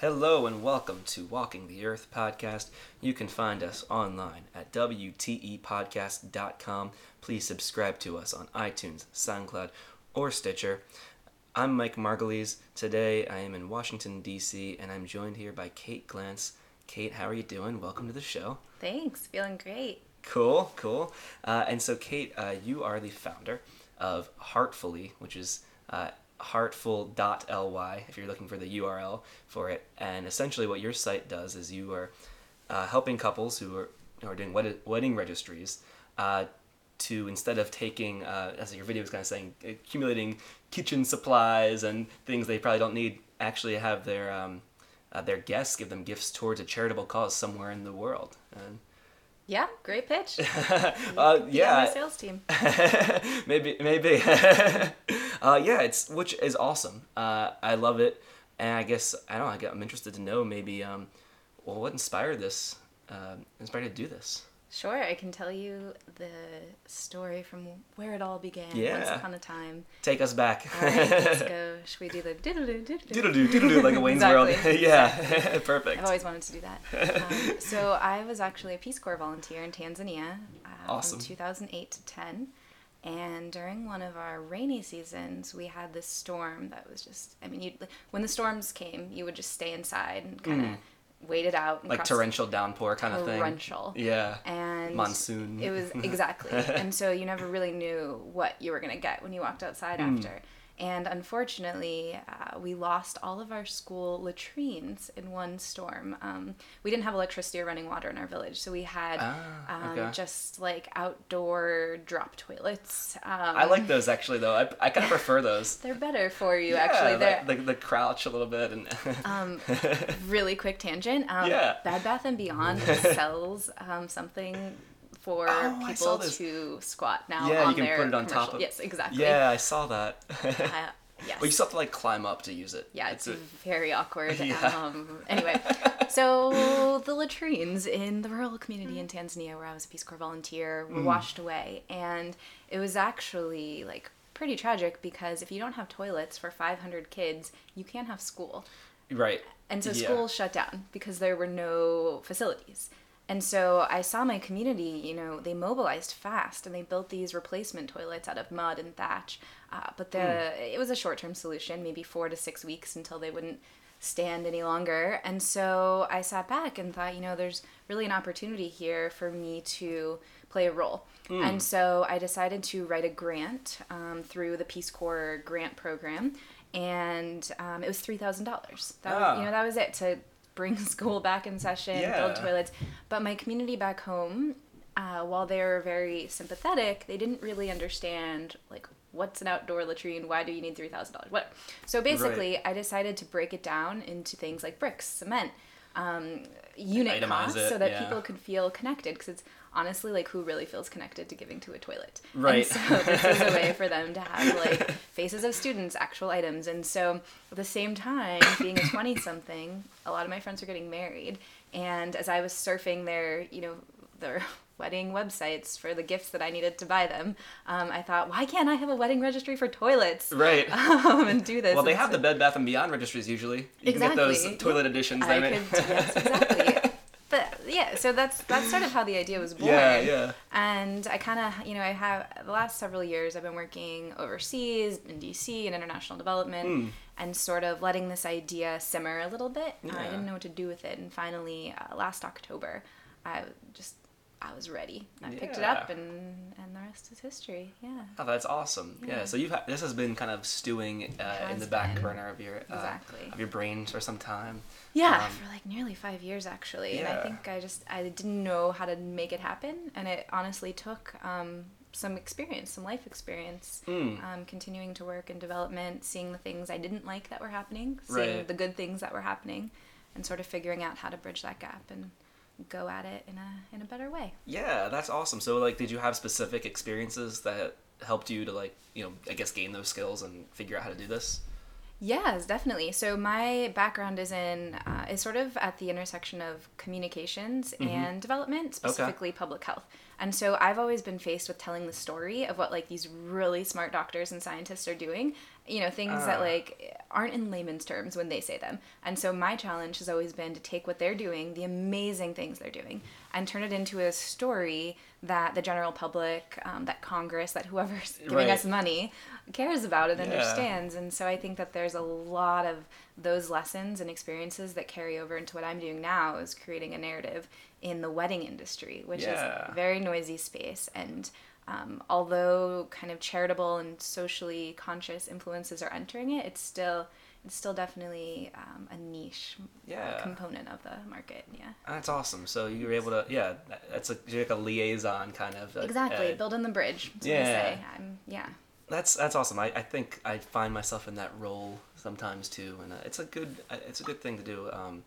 Hello and welcome to Walking the Earth podcast. You can find us online at WTEpodcast.com. Please subscribe to us on iTunes, SoundCloud, or Stitcher. I'm Mike Margulies. Today I am in Washington, D.C., and I'm joined here by Kate Glantz. Kate, how are you doing? Welcome to the show. Thanks. Feeling great. Cool, cool. Uh, and so, Kate, uh, you are the founder of Heartfully, which is uh, heartful.ly if you're looking for the URL for it. And essentially, what your site does is you are uh, helping couples who are, who are doing wed- wedding registries uh, to instead of taking, uh, as your video was kind of saying, accumulating kitchen supplies and things they probably don't need, actually have their um, uh, their guests give them gifts towards a charitable cause somewhere in the world. And Yeah, great pitch. uh, Yeah, my sales team. maybe, maybe. uh, yeah, it's which is awesome. Uh, I love it, and I guess I don't. know, I I'm interested to know maybe. Um, well, what inspired this? Uh, inspired to do this? Sure, I can tell you the story from where it all began. Yeah. Once upon a time. Take us back. All right, let's go. Should we do the diddle doo diddle doo, doodle doo, like a Wayne's World. Exactly. yeah, perfect. I've always wanted to do that. Um, so I was actually a Peace Corps volunteer in Tanzania uh, Awesome. from 2008 to 10. And during one of our rainy seasons, we had this storm that was just, I mean, you when the storms came, you would just stay inside and kind of wait it out. Like torrential downpour kind of thing. Torrential. Yeah. And Monsoon. It was exactly. and so you never really knew what you were going to get when you walked outside Hmm. after. And unfortunately, uh, we lost all of our school latrines in one storm. Um, we didn't have electricity or running water in our village, so we had Ah, um, just like outdoor drop toilets. Um, I like those actually though. I, I kind of prefer those. They're better for you, Yeah, actually. They're the, the, the crouch a little bit and. um, really quick tangent. Um, Yeah. Bed Bath and Beyond sells um, something for Oh, people to squat now. Yeah, you on can their put it on top of- Yes, exactly. yeah, I saw that. Uh, yes. Well, you still have to like climb up to use it. yeah, it's, a- very awkward. Yeah. Um, anyway, so the latrines in the rural community in Tanzania, where I was a Peace Corps volunteer, Mm. were washed away, and it was actually like pretty tragic because if you don't have toilets for 500 kids, you can't have school. right. And so Yeah. school shut down because there were no facilities. And so I saw my community, you know, they mobilized fast and they built these replacement toilets out of mud and thatch. Uh, but the Hmm. it was a short term solution, maybe four to six weeks until they wouldn't stand any longer. And so I sat back and thought, you know, there's really an opportunity here for me to play a role. Hmm. And so I decided to write a grant um, through the Peace Corps grant program, and um, it was three thousand dollars. That was, Ah. you know, that was it to bring school back in session, Yeah. build toilets. But my community back home, uh, while they were very sympathetic, they didn't really understand like what's an outdoor latrine. Why do you need three thousand dollars? What? So basically, I decided to break it down into things like bricks, cement, um, unit cost it, so that yeah. people could feel connected. Because it's honestly like who really feels connected to giving to a toilet. Right. And so this is a way for them to have like faces of students, actual items. And so at the same time, being a 20 something, a lot of my friends were getting married. And as I was surfing their, you know, their wedding websites for the gifts that I needed to buy them, um, I thought, why can't I have a wedding registry for toilets? Right. Um, and do this. Well, they have the Bed Bath and Beyond registries usually. You can get those toilet editions. I could, yes, exactly. But yeah, so that's that's sort of how the idea was born. Yeah, yeah. And I kind of, you know, I have the last several years I've been working overseas in DC in international development Hmm. and sort of letting this idea simmer a little bit. Uh, I didn't know what to do with it, and finally uh, last October, I just I was ready. I picked it up, and and the rest is history. Yeah. Oh, that's awesome. Yeah. Yeah. So you've ha- this has been kind of stewing uh, in the back been. burner of your uh, Exactly. of your brain for some time. Yeah, Um, for like nearly five years actually, and yeah. I think I just I didn't know how to make it happen, and it honestly took um, some experience, some life experience, Mm. um, continuing to work in development, seeing the things I didn't like that were happening, seeing Right. the good things that were happening, and sort of figuring out how to bridge that gap and go at it in a in a better way. Yeah, that's awesome. So like, did you have specific experiences that helped you to like, you know, I guess gain those skills and figure out how to do this? Yes, definitely. So my background is in uh, is sort of at the intersection of communications and development, specifically public health. And so I've always been faced with telling the story of what like these really smart doctors and scientists are doing you know things Ah. that like aren't in layman's terms when they say them and so my challenge has always been to take what they're doing the amazing things they're doing and turn it into a story that the general public um, that congress that whoever's giving Right. us money cares about and Yeah. understands and so i think that there's a lot of those lessons and experiences that carry over into what i'm doing now is creating a narrative in the wedding industry which Yeah. is a very noisy space and um, although kind of charitable and socially conscious influences are entering it, it's still it's still definitely um, a niche uh, Yeah. component of the market. Yeah, That's awesome. So you were able to, yeah, that's you're like a liaison kind of. uh, exactly. uh, Building the bridge. Yeah. say. I'm, yeah. That's that's awesome. I, I think I find myself in that role sometimes too, and uh, it's a good it's a good thing to do. Um,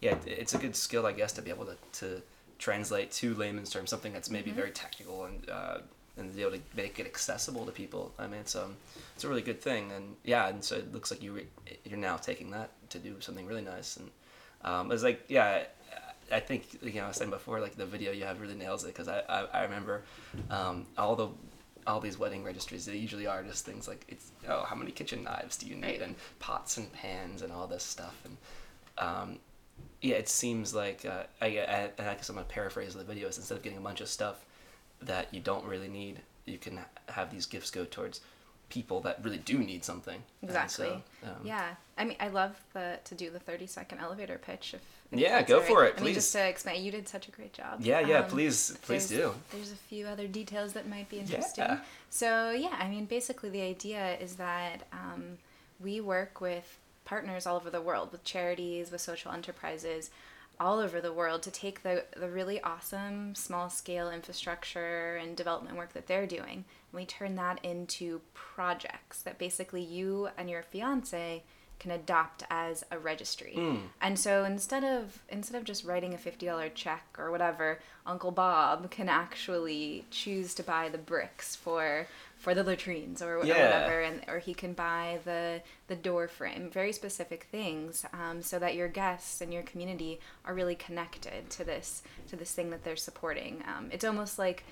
yeah, it's a good skill, I guess, to be able to, to translate to layman's terms something that's maybe Mm-hmm. very technical and uh, and be able to make it accessible to people. I mean, it's um it's a really good thing, and yeah, and so it looks like you re- you're now taking that to do something really nice, and um, it's like yeah. I think you know I was saying before like the video you have really nails it because I, I, I remember um, all the all these wedding registries they usually are just things like it's oh how many kitchen knives do you need and pots and pans and all this stuff and um, yeah it seems like uh, I, I, and I guess I'm gonna paraphrase the video is instead of getting a bunch of stuff that you don't really need you can have these gifts go towards people that really do need something Exactly. so, um, yeah. I mean, I love the to do the thirty second elevator pitch. If, if Yeah, go right. for it, I mean, just to explain, you did such a great job. yeah yeah Um, please please do There's a few other details that might be interesting. Yeah. So yeah, I mean, basically the idea is that um, we work with partners all over the world, with charities, with social enterprises, all over the world, to take the the really awesome small scale infrastructure and development work that they're doing, and we turn that into projects that basically you and your fiance can adopt as a registry. Mm. And so instead of instead of just writing a fifty dollar check or whatever, Uncle Bob can actually choose to buy the bricks for for the latrines or, or whatever, and or he can buy the the door frame, very specific things, um, so that your guests and your community are really connected to this to this thing that they're supporting. Um, it's almost like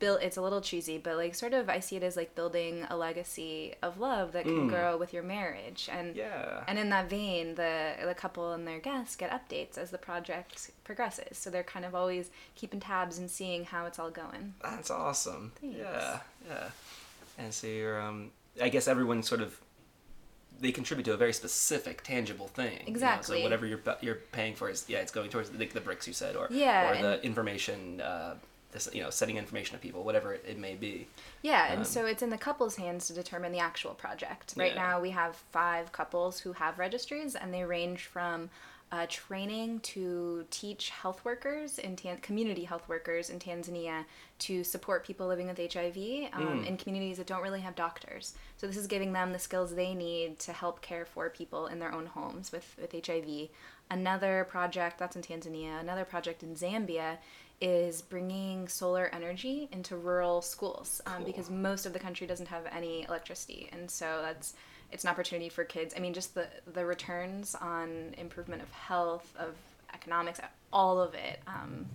built it's a little cheesy but like sort of i see it as like building a legacy of love that can Mm. grow with your marriage and yeah and in that vein, the the couple and their guests get updates as the project progresses. So they're kind of always keeping tabs and seeing how it's all going. That's awesome. Thanks. Yeah, yeah. And so you're, um, I guess everyone sort of, they contribute to a very specific, tangible thing. you know, Exactly. So whatever you're you're paying for is, yeah, it's going towards the, the bricks you said, or Yeah, or the information, uh, this, you know, setting information to people, whatever it, may be. Yeah, and Um, so it's in the couple's hands to determine the actual project. Right Yeah. now, we have five couples who have registries, and they range from uh, training to teach health workers in Tan- community health workers in Tanzania to support people living with HIV um, Mm. in communities that don't really have doctors. So this is giving them the skills they need to help care for people in their own homes with, with HIV. Another project that's in Tanzania. Another project in Zambia is bringing solar energy into rural schools um, Cool. because most of the country doesn't have any electricity, and so that's it's an opportunity for kids. I mean, just the the returns on improvement of health, of economics, all of it. Um,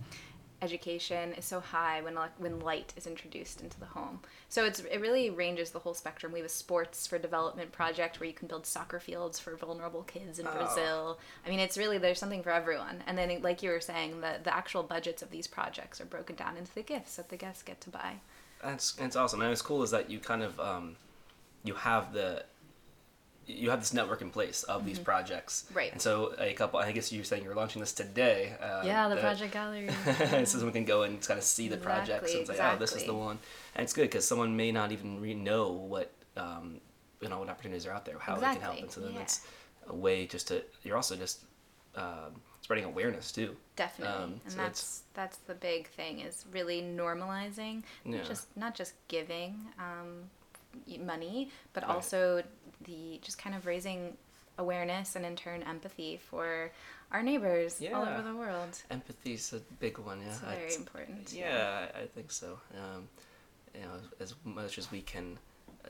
education is so high when when light is introduced into the home. So it's it really ranges the whole spectrum. We have a sports for development project where you can build soccer fields for vulnerable kids in Oh. Brazil. I mean, it's really there's something for everyone. And then like you were saying, the the actual budgets of these projects are broken down into the gifts that the guests get to buy. That's that's awesome. And what's cool is that you kind of um, you have the you have this network in place of these projects. Mm-hmm. Right. And so a couple. I guess you're saying you're launching this today. Uh, yeah, the that- project gallery. so someone can go and kind of see the projects Exactly, and say, "Oh, this is the one." And it's good because someone may not even re- know what um, you know what opportunities are out there, how they can help, Exactly, and so then yeah. it's a way just to. You're also just um, spreading awareness too. Definitely, Um, and so that's that's the big thing is really normalizing Yeah. not just not just giving um, money, but Right. also the just kind of raising awareness and in turn empathy for our neighbors all over the world. Empathy is a big one. Yeah. It's I- very important. Yeah, I I think so. Um, you know, as much as we can,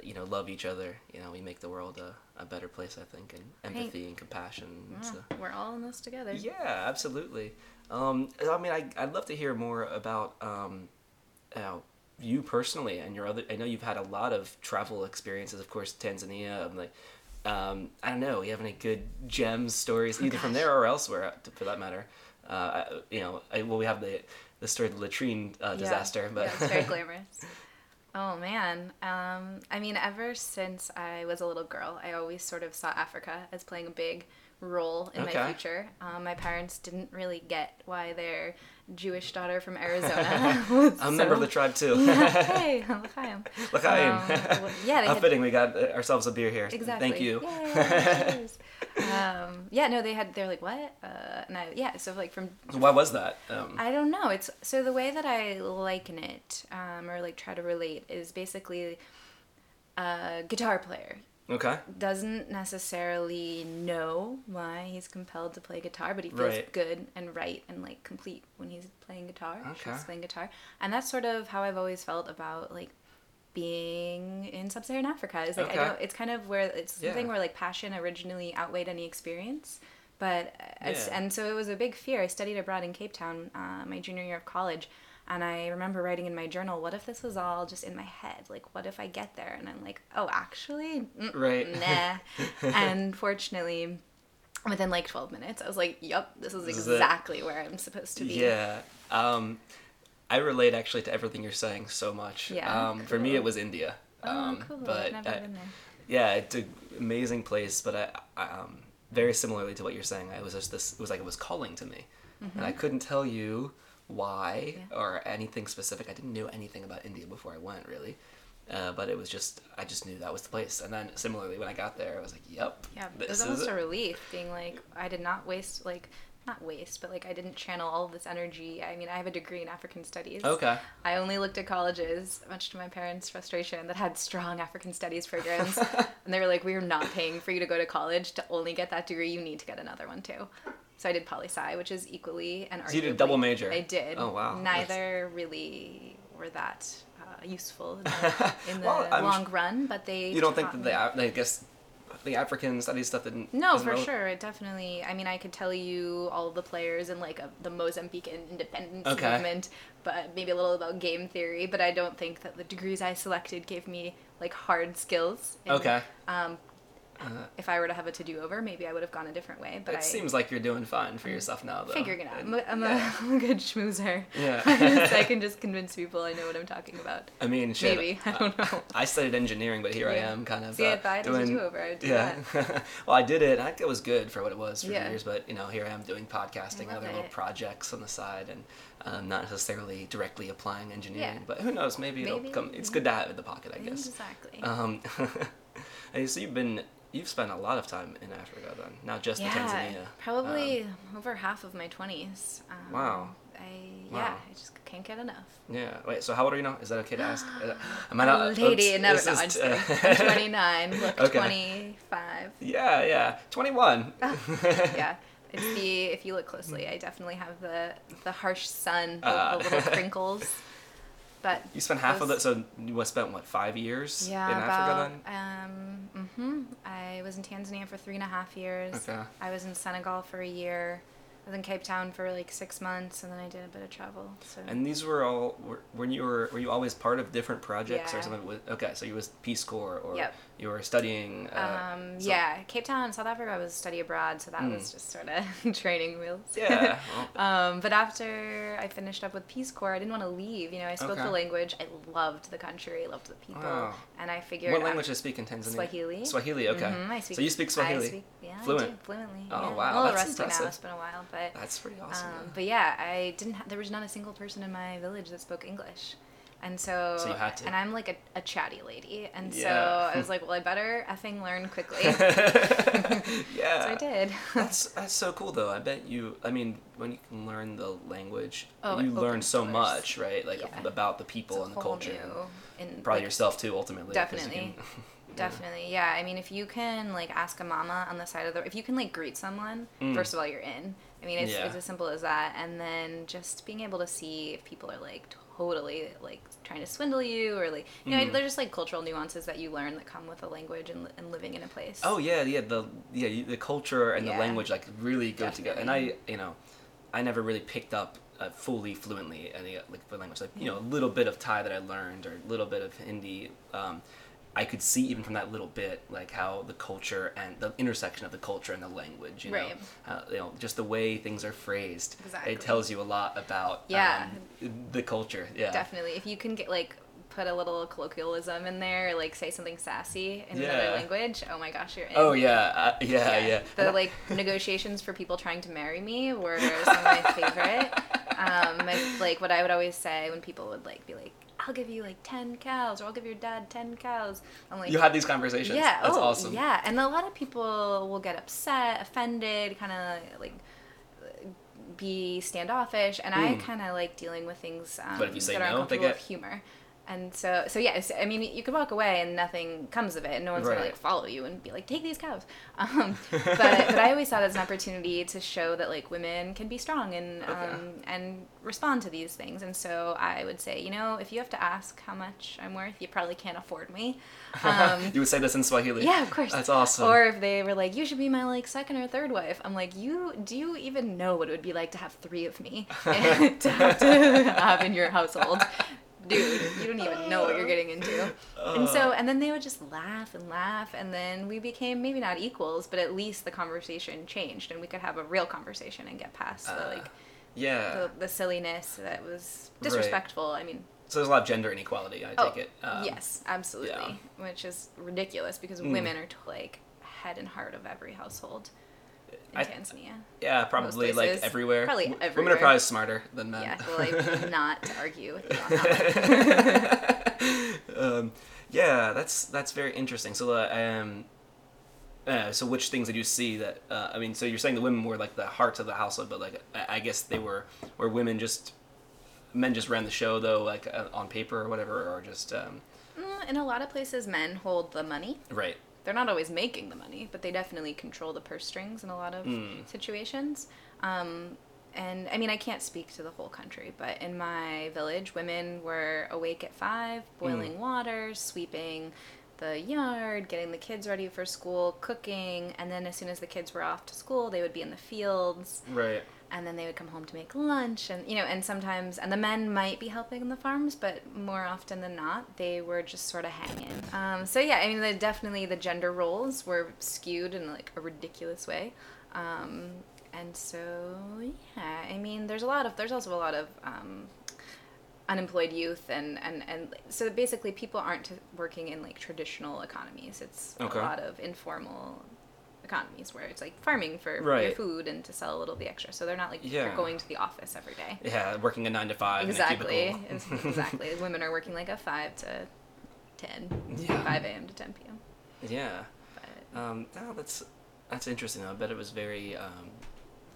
you know, love each other, you know, we make the world a, a better place. I think, and empathy and compassion. Yeah, so- we're all in this together. Yeah, absolutely. Um, I mean, I, I'd love to hear more about um, you know, you personally and your other. I know you've had a lot of travel experiences. Of course, Tanzania. I'm like, um, I don't know. You have any good gems stories, either from there or elsewhere, uh, for that matter? Uh, you know, I, well, we have the the story of the latrine uh, Yeah. disaster, but yeah, it's very glamorous. Oh man, um, I mean, ever since I was a little girl, I always sort of saw Africa as playing a big role in Okay. my future. Um, my parents didn't really get why their Jewish daughter from Arizona I'm a member of the tribe too. hey, l'chaim. L'chaim. Um, well, yeah, How had fitting we got uh, ourselves a beer here. Exactly. Thank you. Yay, um, yeah, no, they had. They're like, what? Uh, and I, yeah, so like from. So why was that? Um, I don't know. It's so the way that I liken it, um, or like try to relate, is basically a guitar player okay. doesn't necessarily know why he's compelled to play guitar, but he feels Right. good and right and like complete when he's playing guitar. Okay. playing guitar, and that's sort of how I've always felt about like being in sub-Saharan Africa. Is like Okay. I don't. It's kind of where it's something Yeah. where like passion originally outweighed any experience. But uh, Yeah. and so it was a big fear. I studied abroad in Cape Town uh, my junior year of college, and I remember writing in my journal, "What if this was all just in my head? Like, what if I get there and I'm like, oh, actually, Right. nah." and fortunately, within like 12 minutes, I was like, "Yup, this is exactly where I'm supposed to be." Yeah. Um, I relate actually to everything you're saying so much. Yeah, Um, For me, it was India. Oh, um, cool. But I- been there. yeah, it's an amazing place. But I, I, um, very similarly to what you're saying, I was just this. It was like it was calling to me, and I couldn't tell you why. Yeah. or anything specific. I didn't know anything about India before I went, really. Uh, but it was just, I just knew that was the place. And then similarly, when I got there, I was like, "Yep, Yeah, it was almost it." a relief being like, I did not waste, like, not waste, but like, I didn't channel all of this energy. I mean, I have a degree in African studies. Okay. I only looked at colleges, much to my parents' frustration, that had strong African studies programs. and they were like, we are not paying for you to go to college to only get that degree. You need to get another one too. So I did poli sci, which is equally and So you did arguably- double major? I did. Oh, wow. Neither really were that uh, useful in the, in the Well, long run, but they. You don't think that me- the, I guess, the African studies stuff didn't. No, for sure. It definitely. I mean, I could tell you all the players in like a, the Mozambican independence Okay. movement, but maybe a little about game theory. But I don't think that the degrees I selected gave me like hard skills. And, Okay. Um, Uh, if I were to have a to do over, maybe I would have gone a different way. But it I seems like you're doing fine for yourself now, though. figuring it out. I'm, a, I'm, yeah. a, I'm a good schmoozer. Yeah. I can just convince people I know what I'm talking about. I mean, shit. Maybe. I don't know. I studied engineering, but here I am, kind of. See, uh, if I had a doing, to do over, I would do yeah. that. well, I did it. I think it was good for what it was for Yeah. years, but you know, here I am doing podcasting, I other little projects on the side, and um, not necessarily directly applying engineering. Yeah. But who knows? Maybe, it'll Maybe, come. It's good to have it in the pocket, I guess. Exactly. Um, so you've been, you've spent a lot of time in Africa then, not just in yeah, Tanzania. probably Um, over half of my 20s. Um, Wow. I Wow. yeah, I just can't get enough. yeah. Wait. So how old are you now? Is that okay to ask? Uh, Am I not? Lady, oops, never. No, I'm, just t-. I'm 29. Look, Okay. 25. Yeah, yeah. 21. Yeah. It's the if you look closely, I definitely have the the harsh sun, the, Ah. the little crinkles. But You spent half of it, so you spent what five years yeah, in about Africa then? um hmm I was in Tanzania for three and a half years. Okay. I was in Senegal for a year. I was in Cape Town for like six months, and then I did a bit of travel. So And these were all were, when you were were you always part of different projects or something? With, okay, so you was Peace Corps or Yep. You were studying. Uh, um, so- yeah, Cape Town, South Africa. I was study abroad, so that Mm. was just sort of training wheels. Yeah. well, Um, but after I finished up with Peace Corps, I didn't want to leave. You know, I spoke Okay. the language. I loved the country, I loved the people, Wow. and I figured. what language do you speak in Tanzania? Swahili. Swahili. Okay. Mhm, I speak, so you speak Swahili. I speak, yeah, I Fluent. do, fluently. Oh, yeah. wow, I'm a that's rusty now. impressive. It's been a while, but That's pretty awesome. um, but yeah, I didn't. Ha- there was not a single person in my village that spoke English, and so, So you had to. and I'm like a, a chatty lady, and Yeah. so I was like, well, I better effing learn quickly. Yeah. So. I did. That's that's so cool though. I bet you. I mean, when you can learn the language, Oh, you learn so much, right? Like Yeah. about the people and the culture, new- and probably like, yourself too. ultimately. Definitely. can- Definitely, yeah. I mean, if you can like ask a mama on the side of the, if you can like greet someone, Mm. first of all, you're in. I mean, it's, Yeah. it's as simple as that, and then just being able to see if people are like totally like trying to swindle you, or like you know, Mm. they're just like cultural nuances that you learn that come with a language and, and living in a place. Oh yeah, yeah. The yeah the culture and the language like really go together. And I you know, I never really picked up uh, fully fluently any like the language. Like you know, a little bit of Thai that I learned, or a little bit of Hindi. Um, I could see even from that little bit, like how the culture and the intersection of the culture and the language, you know, Right. uh, you know, just the way things are phrased. Exactly. It tells you a lot about Yeah. um, the culture. Yeah. Definitely. If you can get like put a little colloquialism in there, like say something sassy in Yeah. another language, oh my gosh, you're in. Oh yeah, uh, yeah, yeah. The like negotiations for people trying to marry me were some of my favorite. Um, my, like what I would always say when people would like be like, "I'll give you like ten cows," or "I'll give your dad ten cows." I'm like, you had these conversations. yeah, That's oh, awesome. Yeah, and a lot of people will get upset, offended, kind of like be standoffish, and I Mm. kind of like dealing with things um, But if you say that are no, they get- with humor. And so, so yes, I mean, you could walk away and nothing comes of it, and no one's gonna like follow you and be like, "Take these cows." Um, but but I always saw it as an opportunity to show that like women can be strong and Okay. um, and respond to these things. And so I would say, you know, if you have to ask how much I'm worth, you probably can't afford me. Um, you would say this in Swahili. yeah, of course. That's awesome. Or if they were like, "You should be my like second or third wife," I'm like, "You do you even know what it would be like to have three of me to have to have in your household?" Dude, you don't even know what you're getting into. And so, and then they would just laugh and laugh, and then we became maybe not equals, but at least the conversation changed, and we could have a real conversation and get past the Uh, like yeah. the, the silliness that was Right. disrespectful. I mean, so there's a lot of gender inequality. I Oh, take it. Um, yes, absolutely. Which is ridiculous because Mm. women are like head and heart of every household in I- Tanzania. Yeah, probably like everywhere. Probably W- Women are probably smarter than men. Yeah, well, like not to argue with you on that. um, yeah, that's that's very interesting. So, uh, um, uh, so which things did you see that? Uh, I mean, so you're saying the women were like the hearts of the household, but like I, I guess they were were women just men just ran the show though, like uh, on paper or whatever, or just um, Mm, In a lot of places, men hold the money. right. They're not always making the money, but they definitely control the purse strings in a lot of Mm. situations. Um, and I mean, I can't speak to the whole country, but in my village, women were awake at five, boiling water, sweeping the yard, getting the kids ready for school, cooking, and then as soon as the kids were off to school, they would be in the fields, Right. And then they would come home to make lunch, and you know, and sometimes, and the men might be helping in the farms, but more often than not, they were just sort of hanging. Um, so yeah, I mean, the, definitely the gender roles were skewed in like a ridiculous way. Um, and so yeah, I mean, there's a lot of there's also a lot of um, unemployed youth and, and and so basically people aren't working in like traditional economies. It's Okay. a lot of informal economies where it's like farming for your food and to sell a little bit extra. So they're not like Yeah. they're going to the office every day. Yeah, working a nine to five. Exactly. In a It's- cubicle. exactly. Women are working like a five to ten. Yeah. Five AM to ten PM. yeah. But Um, no, that's that's interesting. Though. I bet it was very um,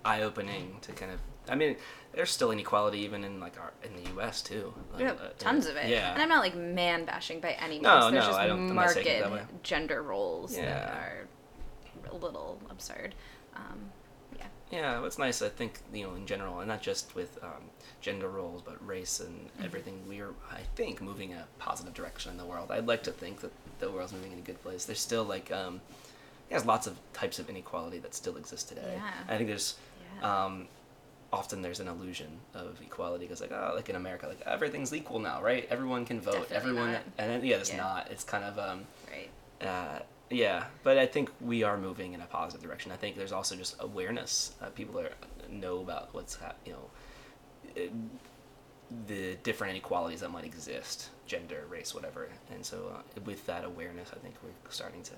eye-opening to kind of. I mean, there's still inequality even in like our in the U.S. too. Like, yeah, uh, tons of it. Yeah. And I'm not like man bashing by any means. No, There's no, just I don't- marked that gender roles that Yeah. are a little absurd. Um, yeah. Yeah, it's nice. I think you know in general, and not just with um, gender roles, but race and Mm-hmm. everything. We are, I think, moving a positive direction in the world. I'd like to think that the world's moving in a good place. There's still like um, there's lots of types of inequality that still exist today. Yeah. I think there's Yeah. um, often there's an illusion of equality because like oh like in America like everything's equal now right everyone can vote Definitely everyone not. and then, yeah it's Yeah. not it's kind of um, right. uh, yeah, but I think we are moving in a positive direction. I think there's also just awareness. Uh, people are know about what's hap- you know the different inequalities that might exist, gender, race, whatever. And so uh, with that awareness, I think we're starting to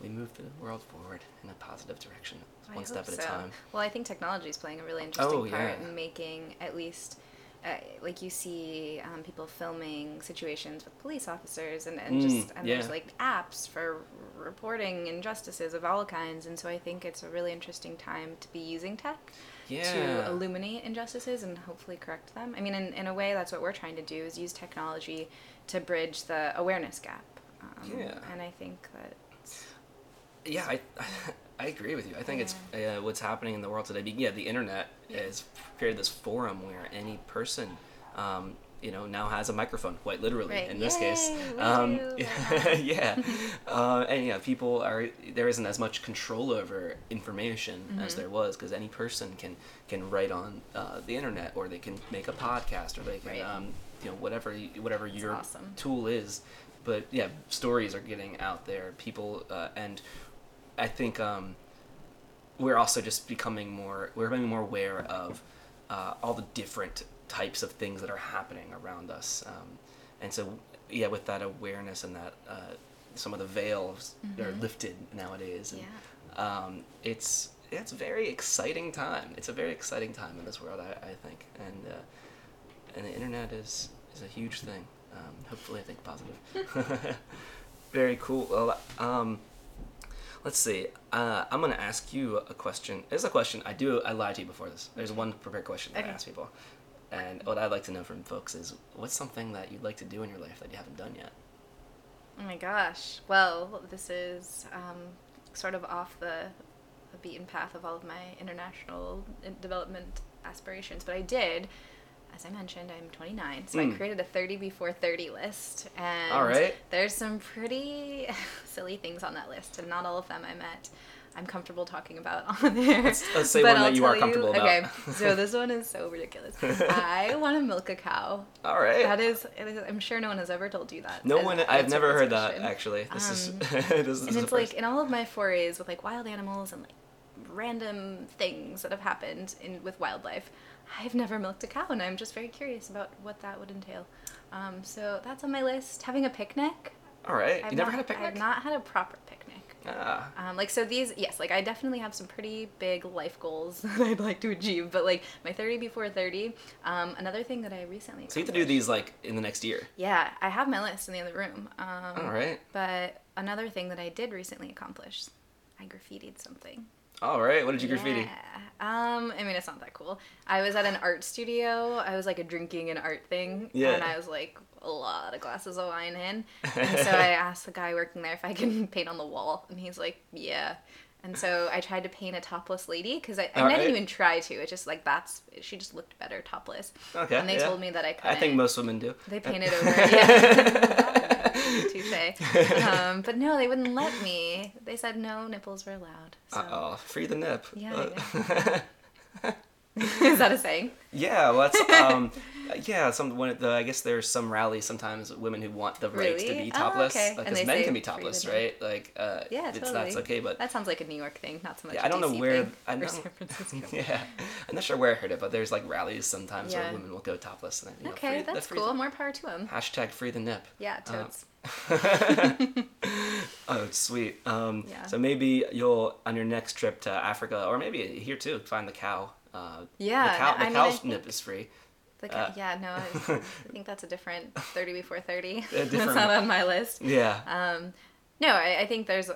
we move the world forward in a positive direction, I one step hope at a time. Well, I think technology is playing a really interesting Oh, part yeah. in making at least. Uh, like you see um, people filming situations with police officers and, and Mm, just and there's like apps for reporting injustices of all kinds and so i think it's a really interesting time to be using tech Yeah. to illuminate injustices and hopefully correct them i mean in, in a way that's what we're trying to do is use technology to bridge the awareness gap um, Yeah. and i think that Yeah, I, I agree with you. I think it's uh, what's happening in the world today. Yeah, the internet has created this forum where any person um, you know now has a microphone quite literally Right. in this case Yay, um, yeah uh, and yeah people are there isn't as much control over information as Mm-hmm. there was because any person can can write on uh, the internet or they can make a podcast or they can Right. um, you know whatever whatever your awesome. tool is but yeah stories are getting out there people uh, and i think um, we're also just becoming more we're becoming more aware of uh, all the different types of things that are happening around us um, and so yeah with that awareness and that uh, some of the veils are lifted nowadays and Yeah. um, it's it's a very exciting time it's a very exciting time in this world i, I think and uh, and the internet is is a huge thing um, hopefully i think positive very cool well um, Let's see. Uh, I'm gonna ask you a question. It's a question. I do. I lied to you before this. There's one prepared question that Okay. I ask people, and what I'd like to know from folks is what's something that you'd like to do in your life that you haven't done yet. Oh my gosh. Well, this is um, sort of off the, the beaten path of all of my international development aspirations, but I did. As I mentioned, I'm 29, so Mm. I created a 30 before 30 list, and right. there's some pretty silly things on that list, and not all of them I met. I'm comfortable talking about on there. Let's- let's say but one that I'll you are comfortable about. Okay, so this one is so ridiculous. I want to milk a cow. All right. That is, is, I'm sure no one has ever told you that. no one. I've never heard that actually. This is. Um, this, this and is it's like in all of my forays with like wild animals and like random things that have happened in with wildlife i've never milked a cow and i'm just very curious about what that would entail um, so that's on my list having a picnic All right. I've you never not, had a picnic? i've not had a proper picnic Ah. um, like so these yes like i definitely have some pretty big life goals that i'd like to achieve but like my 30 before 30 um, another thing that i recently So you have to do these like in the next year. yeah i have my list in the other room um, All right. but another thing that I did recently accomplish, I graffitied something. All right. What did you graffiti? Yeah. Um, I mean, it's not that cool. I was at an art studio. I was like a drinking and art thing. Yeah. And I was like a lot of glasses of wine in. And so I asked the guy working there if I can paint on the wall. And he's like, yeah. And so I tried to paint a topless lady because I, I All didn't even try to. It's just like that's she just looked better topless. Okay. And they yeah. told me that I I couldn't. I think most women do. They painted over it. Yeah. Touche. Um, but no, they wouldn't let me. They said no nipples were allowed. So. Uh oh. Free the nip. Yeah, Uh, Is that a saying? Yeah, well, that's um, yeah. Some when the, I guess there's some rallies sometimes women who want the rights to be Oh, topless, okay. because And they men can be topless, right? Like, uh, Yeah, it's totally. that's okay, but That sounds like a New York thing, not so much. yeah, I don't know where thing, I or know. San Francisco. yeah, I'm not sure where I heard it, but there's like rallies sometimes Yeah. where women will go topless. And, you know, Okay, free, that's free cool. More power to them. Hashtag free the nip. Yeah, Um, totes. oh, sweet. Um, Yeah. So maybe you'll on your next trip to Africa, or maybe here too, find the cow. Uh, Yeah, the, cow, I the mean, cow's nip is free. The uh, yeah, no, I, I think that's a different 30 before 30. that's not on my list. Yeah. Um, no, I, I think there's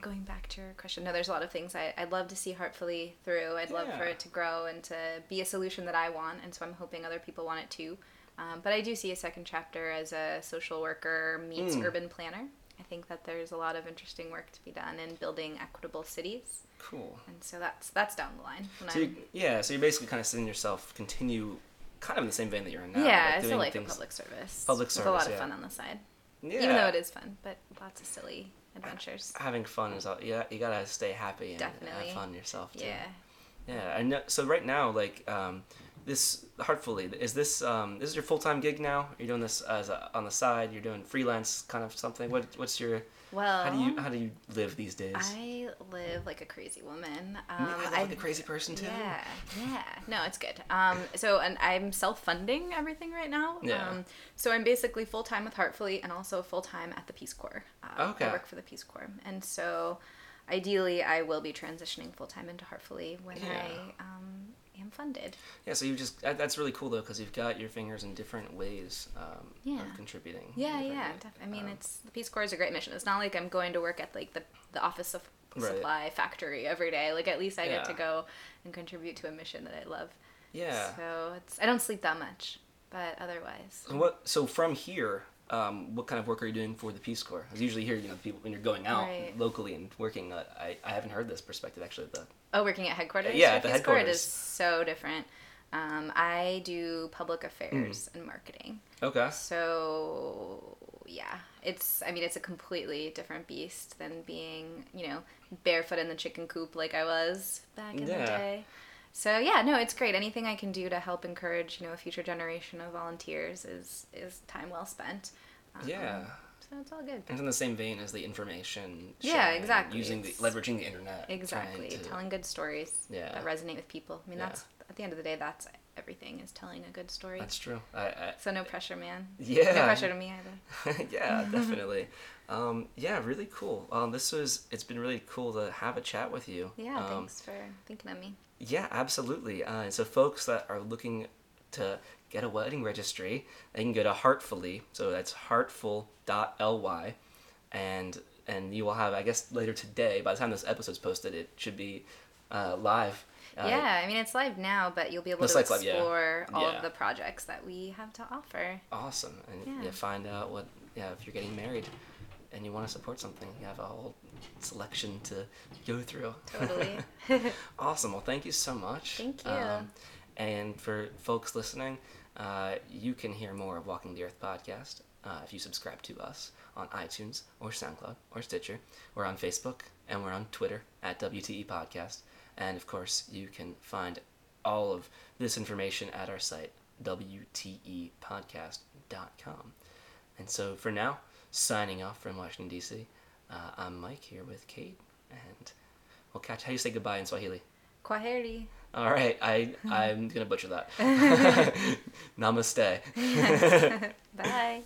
going back to your question. No, there's a lot of things I, I'd love to see Heartfully through. I'd love for it to grow and to be a solution that I want, and so I'm hoping other people want it too. Um, but I do see a second chapter as a social worker meets Mm. urban planner. I think that there's a lot of interesting work to be done in building equitable cities, cool. and so that's that's down the line. So you, yeah, so you're basically kind of seeing yourself continue, kind of in the same vein that you're in now. yeah, like it's a life things- of public service. Public with a lot service, of fun on the side, Yeah. even though it is fun, but lots of silly adventures. having fun is all. Yeah, you gotta stay happy and Definitely. have fun yourself too. Yeah. Yeah, I know. So right now, like, um, this heartfully is this um, this is your full time gig now? Are You're doing this as a, on the side. You're doing freelance kind of something. What what's your Well, how do you how do you live these days? I live like a crazy woman. Um, live like a crazy person too. Yeah, yeah. No, it's good. Um, so and I'm self-funding everything right now. Yeah. Um, so I'm basically full time with Heartfully and also full time at the Peace Corps. Um, Okay. I work for the Peace Corps, and so ideally I will be transitioning full time into Heartfully when Yeah. I um, funded. Yeah, so you just that, that's really cool though because you've got your fingers in different ways um, Yeah. of contributing. Yeah, yeah. I mean, Um, it's the Peace Corps is a great mission. It's not like I'm going to work at like the the office of Right. supply factory every day. Like at least I get to go and contribute to a mission that I love. yeah. So it's I don't sleep that much, but otherwise. And what? So from here, um, what kind of work are you doing for the Peace Corps? Because usually here, you know, people when you're going out Right. locally and working, uh, I I haven't heard this perspective actually. The Oh, working at headquarters. Yeah, at the Peace Corps, it headquarters. is so different. Um, I do public affairs and marketing. Okay. So yeah, it's I mean it's a completely different beast than being you know barefoot in the chicken coop like I was back in Yeah. the day. So yeah, no, it's great. Anything I can do to help encourage you know a future generation of volunteers is is time well spent. Um, Yeah. So it's all good. It's in the same vein as the information. Yeah, exactly. Using the It's- leveraging the internet. Exactly, to- telling good stories Yeah. that resonate with people. I mean, Yeah. that's at the end of the day, that's everything is telling a good story. That's true. I, I so no pressure, man. yeah. No pressure to me either. yeah, definitely. Um, yeah, really cool. Um, this was. It's been really cool to have a chat with you. Yeah, Um, thanks for thinking of me. Yeah, absolutely. Uh, so, folks that are looking to get a wedding registry, they can go to Heartfully. So that's heartful.ly, and and you will have, I guess, later today. By the time this episode's posted, it should be uh, live. Uh, yeah, I mean it's live now, but you'll be able to site's live, yeah. explore all Yeah. of the projects that we have to offer. Awesome, and Yeah. you find out what. Yeah, if you're getting married, and you want to support something, you have a whole selection to go through. Totally. Awesome. Well, thank you so much. Thank you. Um, and for folks listening, uh, you can hear more of Walking the Earth podcast uh, if you subscribe to us on iTunes or SoundCloud or Stitcher. We're on Facebook and we're on Twitter at WTE Podcast. And of course, you can find all of this information at our site, WTEpodcast.com. And so for now, signing off from Washington, D.C., uh, I'm Mike here with Kate, and we'll catch how you say goodbye in Swahili. Kwaheri. All right, I I'm gonna butcher that. Namaste. Bye.